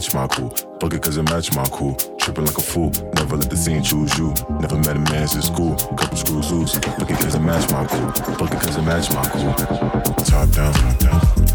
match my cool. Fuck it, cause it match my cool. Tripping like a fool. Never let the scene choose you. Never met a man since school. Couple screws loose. Fuck it, cause it match my cool. Fuck it, cause it match my cool. Top down, top down.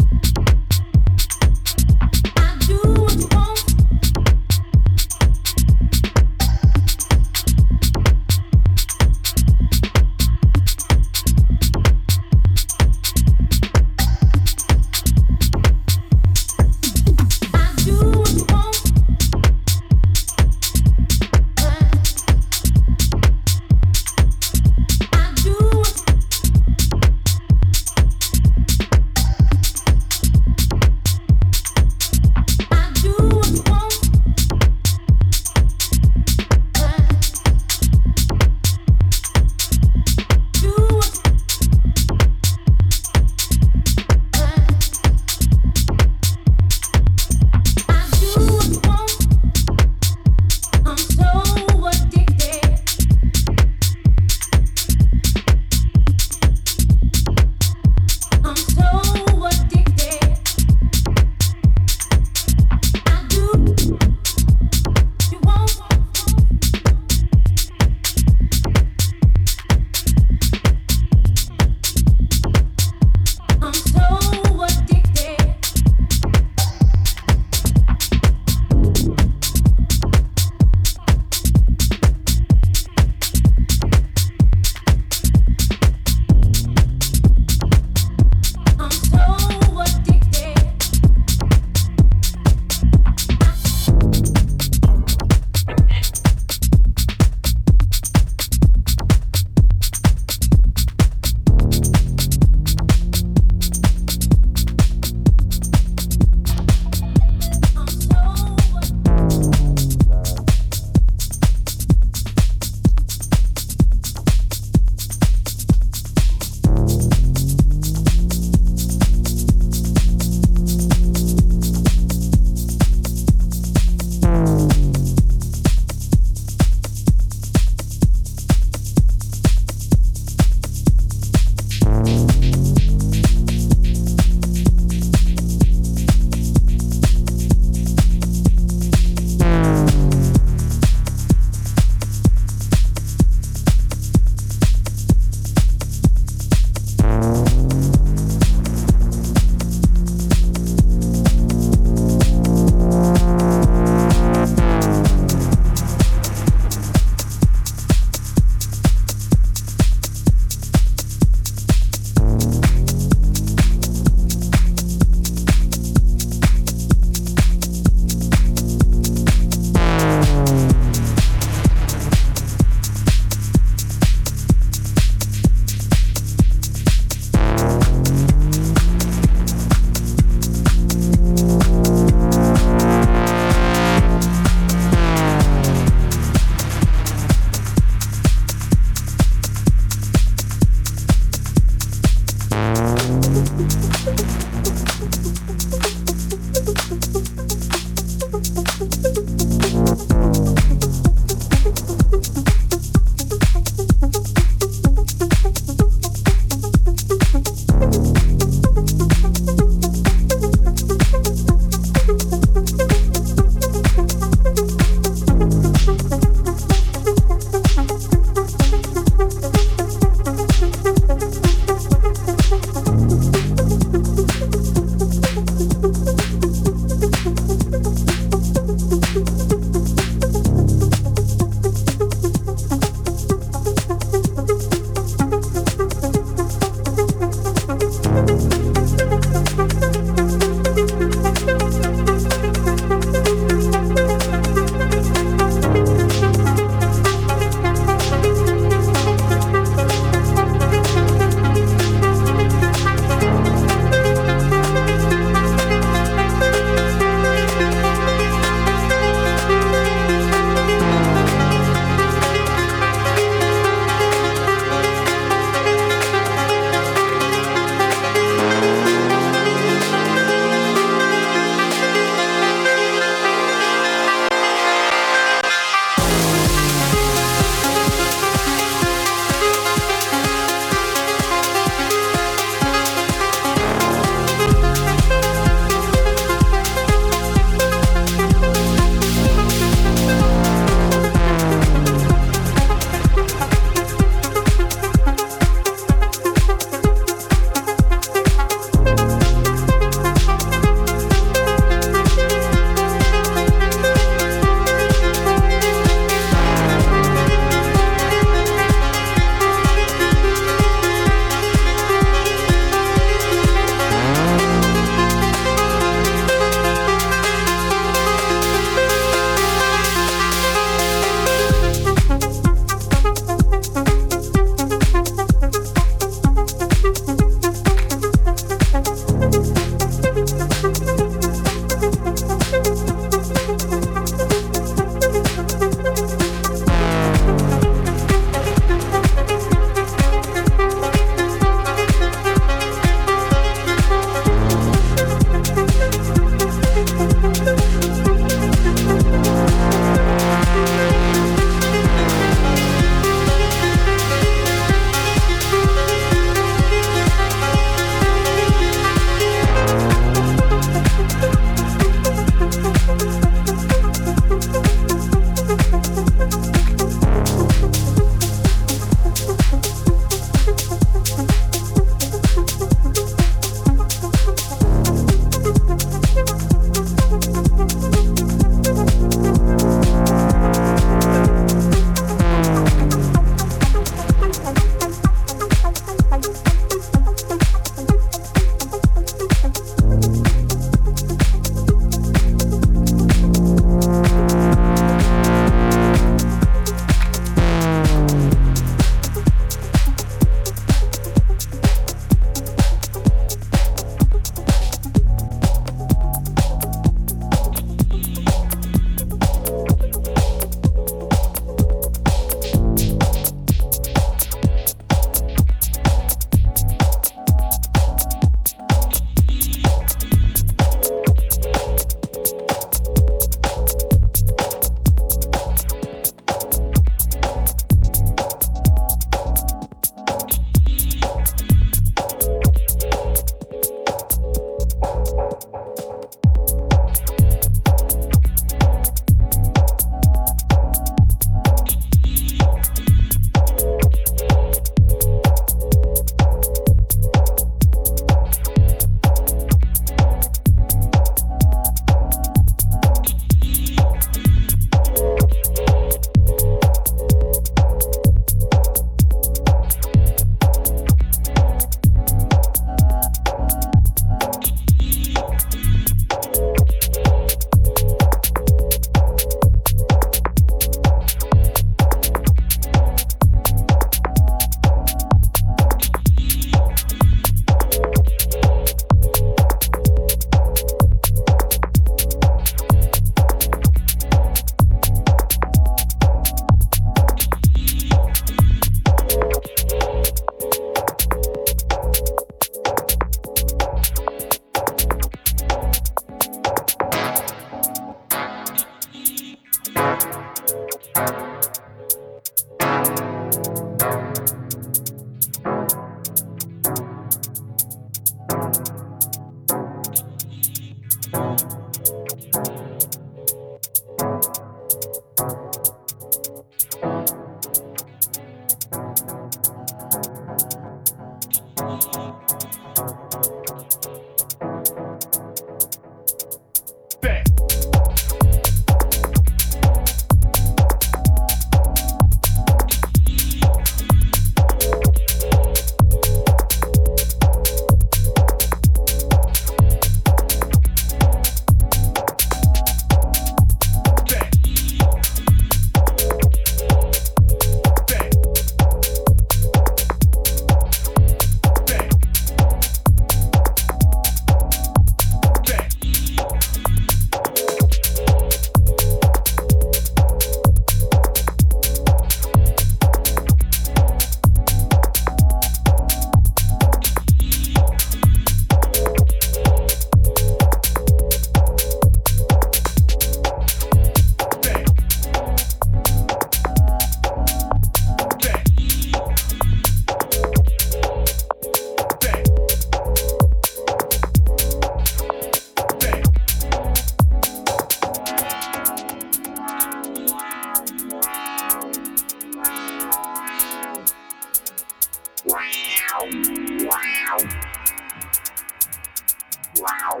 Wow.